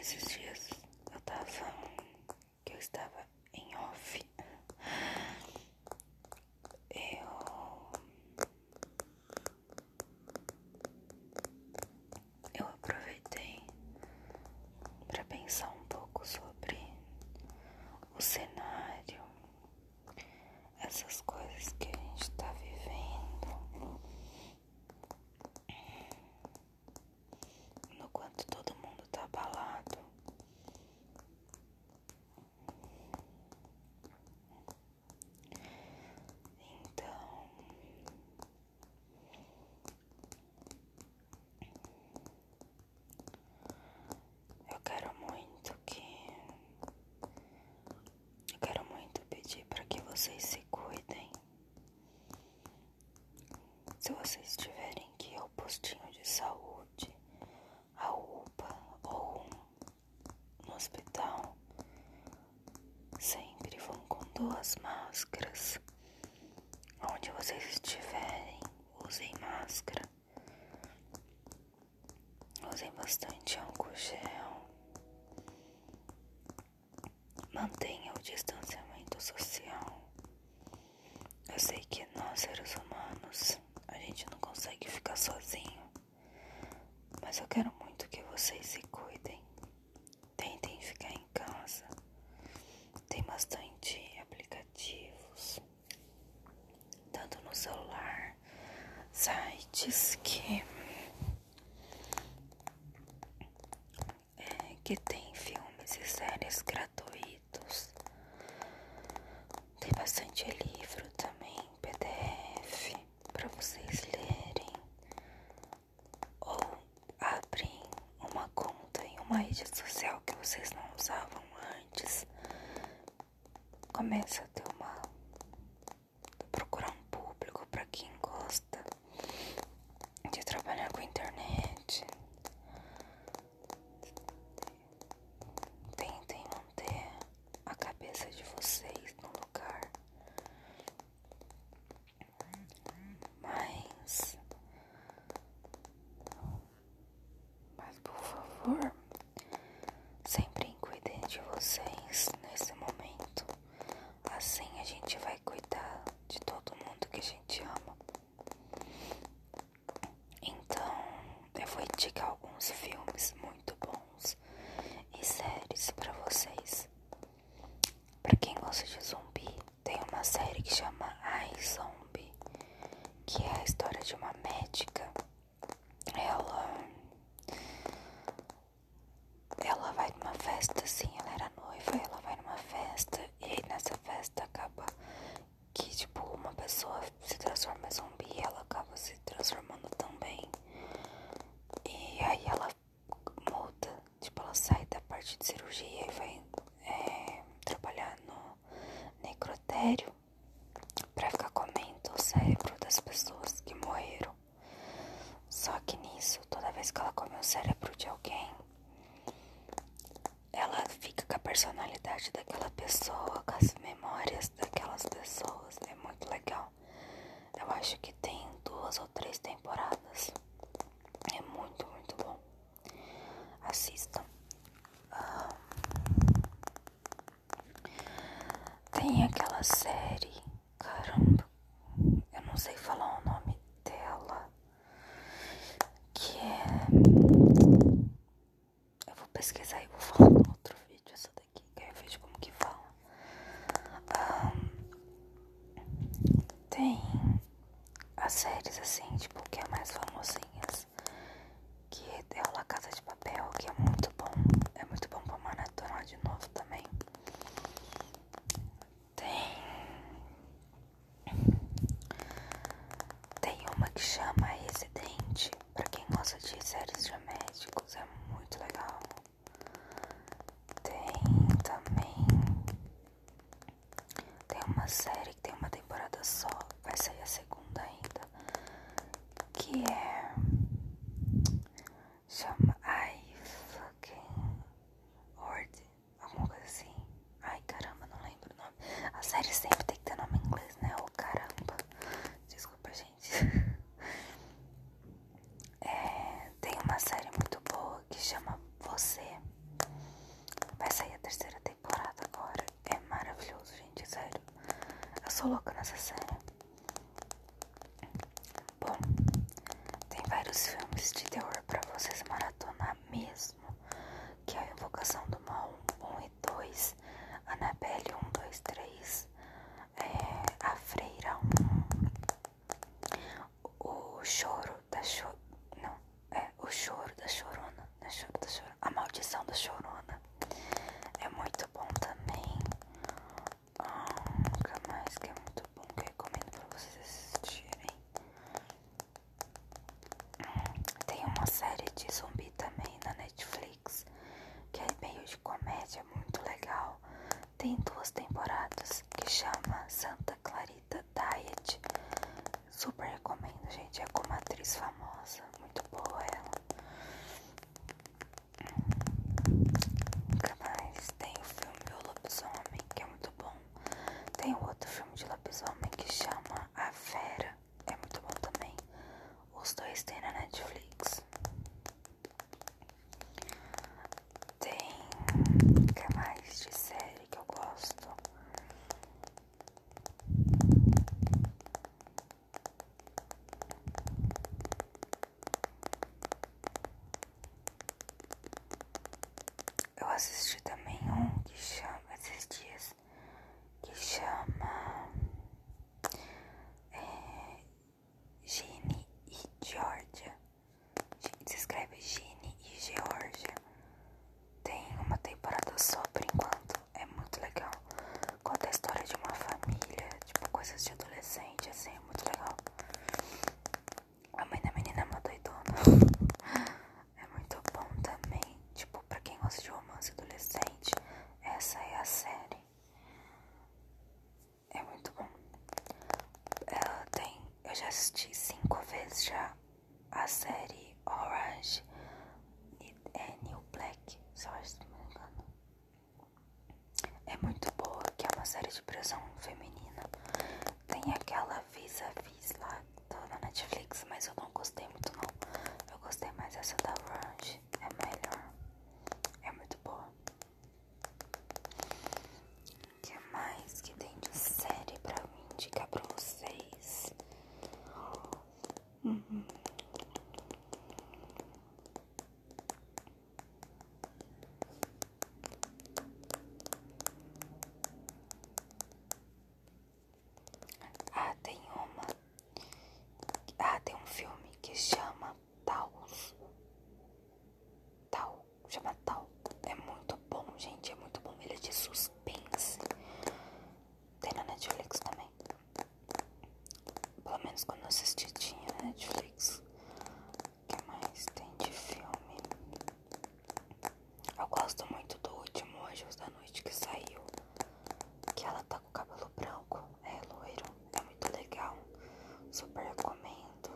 esses dias eu tava. que eu estava em off. Eu. Eu aproveitei para pensar um pouco sobre o cenário, essas coisas que a gente está vivendo, no quanto todo mundo tá abalado. Então, eu quero muito que. Eu quero muito pedir para que vocês se cuidem. Se vocês tiverem que ir ao postinho de saúde, a UPA ou no hospital, sempre vão com duas máscaras. Onde vocês estiverem, usem máscara. Usem bastante álcool gel. Mantenha o distanciamento social. Eu sei que nós, seres humanos, a gente não consegue ficar sozinho. Mas eu quero muito que vocês se cuidem. Tentem ficar em casa. Tem bastante aplicativos, tanto no celular, sites que é, que tem filmes e séries gratuitos. Tem bastante livro também, PDF, para vocês lerem ou abrem uma conta em uma rede social que vocês não usavam antes. Começa a ter uma procurar um público para quem gosta de trabalhar com internet. Tentem manter a cabeça de vocês no lugar. Mas mas por favor, sempre cuidem de vocês nesse momento. Assim a gente vai cuidar de todo mundo que a gente ama. Então, eu vou indicar alguns filmes muito bons e séries pra vocês. Pra quem gosta de zumbi, tem uma série que chama I Zombie, que é a história de uma médica. Ela ela vai numa festa, assim, ela era noiva, ela vai numa festa, e aí nessa festa acaba que, tipo, uma pessoa se transforma em zumbi e ela acaba se transformando também. E aí ela muda, tipo, ela sai da parte de cirurgia e vai é, trabalhar no necrotério pra ficar comendo o cérebro das pessoas que morreram. Só que nisso, toda vez que ela come o cérebro de alguém, ela fica com a personalidade daquela pessoa, com as memórias daquelas pessoas. É muito legal. Eu acho que tem duas ou três temporadas. É muito, muito bom. Assistam. Ah, tem aquela série. Caramba, eu não sei falar o nome dela. Que é. Eu vou pesquisar e vou falar no outro vídeo essa daqui, que aí eu vejo como que fala. Ah, tem as séries assim, tipo, que é mais famosinhas. Que é o La Casa de Papel, que é muito bom. É muito bom pra maratonar de novo também. Tem. Tem uma que chama Residente. Pra quem gosta de séries de médicos, é muito legal. Tem também. Tem uma série que tem uma temporada só. Vai sair a segunda ainda. Que é. Chama I fucking Ord. Alguma coisa assim. Vai sair a terceira temporada agora. É maravilhoso, gente, sério. Eu sou louca nessa série. Bom, tem vários filmes de terror pra vocês maratonar mesmo. Que é a Invocação do Mal 1 e 2, Annabelle 1, 2, 3, é, A Freira 1, O Choro da Chorona. Não, é O Choro da Chorona. Não é Choro da Chorona. A Maldição da Chorona. É muito bom também. Ah, que mais que é muito bom que eu recomendo pra vocês assistirem. Tem uma série de zumbi também na Netflix, que é meio de comédia, muito legal. Tem duas temporadas que chama Santa Clarita Diet. Super recomendo, gente. É com uma atriz famosa, muito boa ela. que mais? Tem o filme O Lobisomem, que é muito bom. Tem outro filme de lobisomem que chama A Fera, é muito bom também. Os dois tem na Netflix. Tem. que mais de série que eu gosto? Eu assisti também um que chama esses dias que chama é, Gene e Georgia. Se escreve Gene e Georgia. Tem uma temporada só por enquanto. É muito legal. Conta a história de uma família, tipo coisas de adolescente, assim, é muito legal. A mãe da menina é uma doidona. É muito bom também. Tipo, pra quem gosta de romance adolescente, essa é a série. É muito bom. Ela tem. Eu já assisti cinco vezes já a série Orange e é New Black, só se não me engano. É muito boa, que é uma feminina. Tem aquela Vis a Vis lá tá na Netflix, mas eu não gostei muito não. Eu gostei mais essa da Orange, é melhor. É muito boa. O que mais que tem de série pra mim indicar pra vocês? Uhum. Ah, tem uma. Ah, tem um filme que chama Taos. Tal, chama Tal. É muito bom, gente. É muito bom. Ele é de suspense. Tem na Netflix também. Pelo menos quando eu assisti tinha na Netflix. O que mais tem de filme? Eu gosto muito do último Anjos da Noite que saiu. Que ela tá com cabelo branco. É loiro. É muito legal. Super recomendo.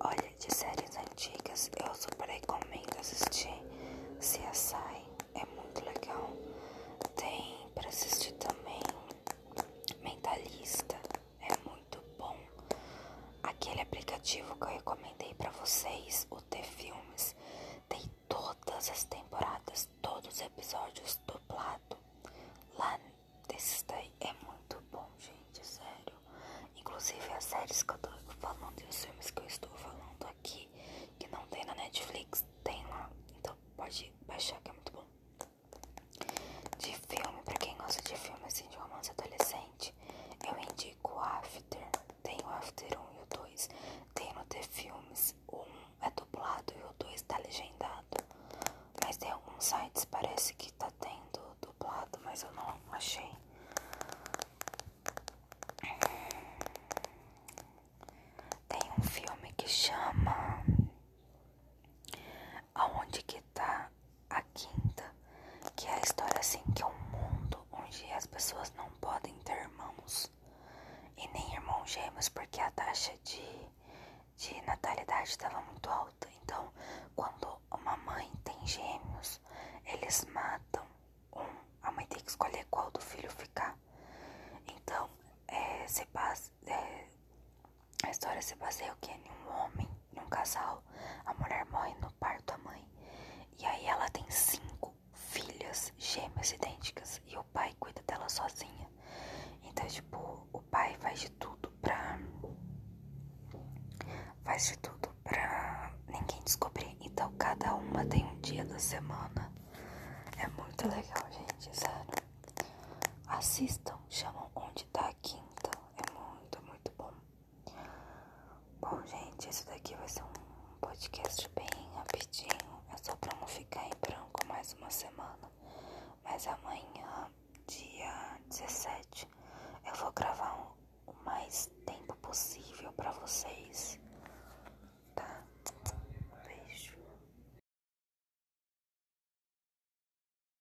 Olha, de séries antigas, eu super recomendo assistir CSI, é muito legal. Tem pra assistir também Mentalista, é muito bom. Aquele aplicativo que eu recomendei pra vocês, o T-Filmes, todas as temporadas, todos os episódios dublados. Então, quando uma mãe tem gêmeos, eles matam um. A mãe tem que escolher qual do filho ficar. Então, é, se passa, é, a história se baseia o quê? Em um homem, em um casal. A mulher morre no parto, a mãe. E aí ela tem cinco filhas gêmeas idênticas. E o pai semana. É muito legal, gente, sério. Assistam, chamam Onde Tá a Quinta. É muito, muito bom. Bom, gente, esse daqui vai ser um podcast bem rapidinho. É só pra não ficar em branco mais uma semana. Mas amanhã, dia 17, eu vou gravar o mais tempo possível pra vocês.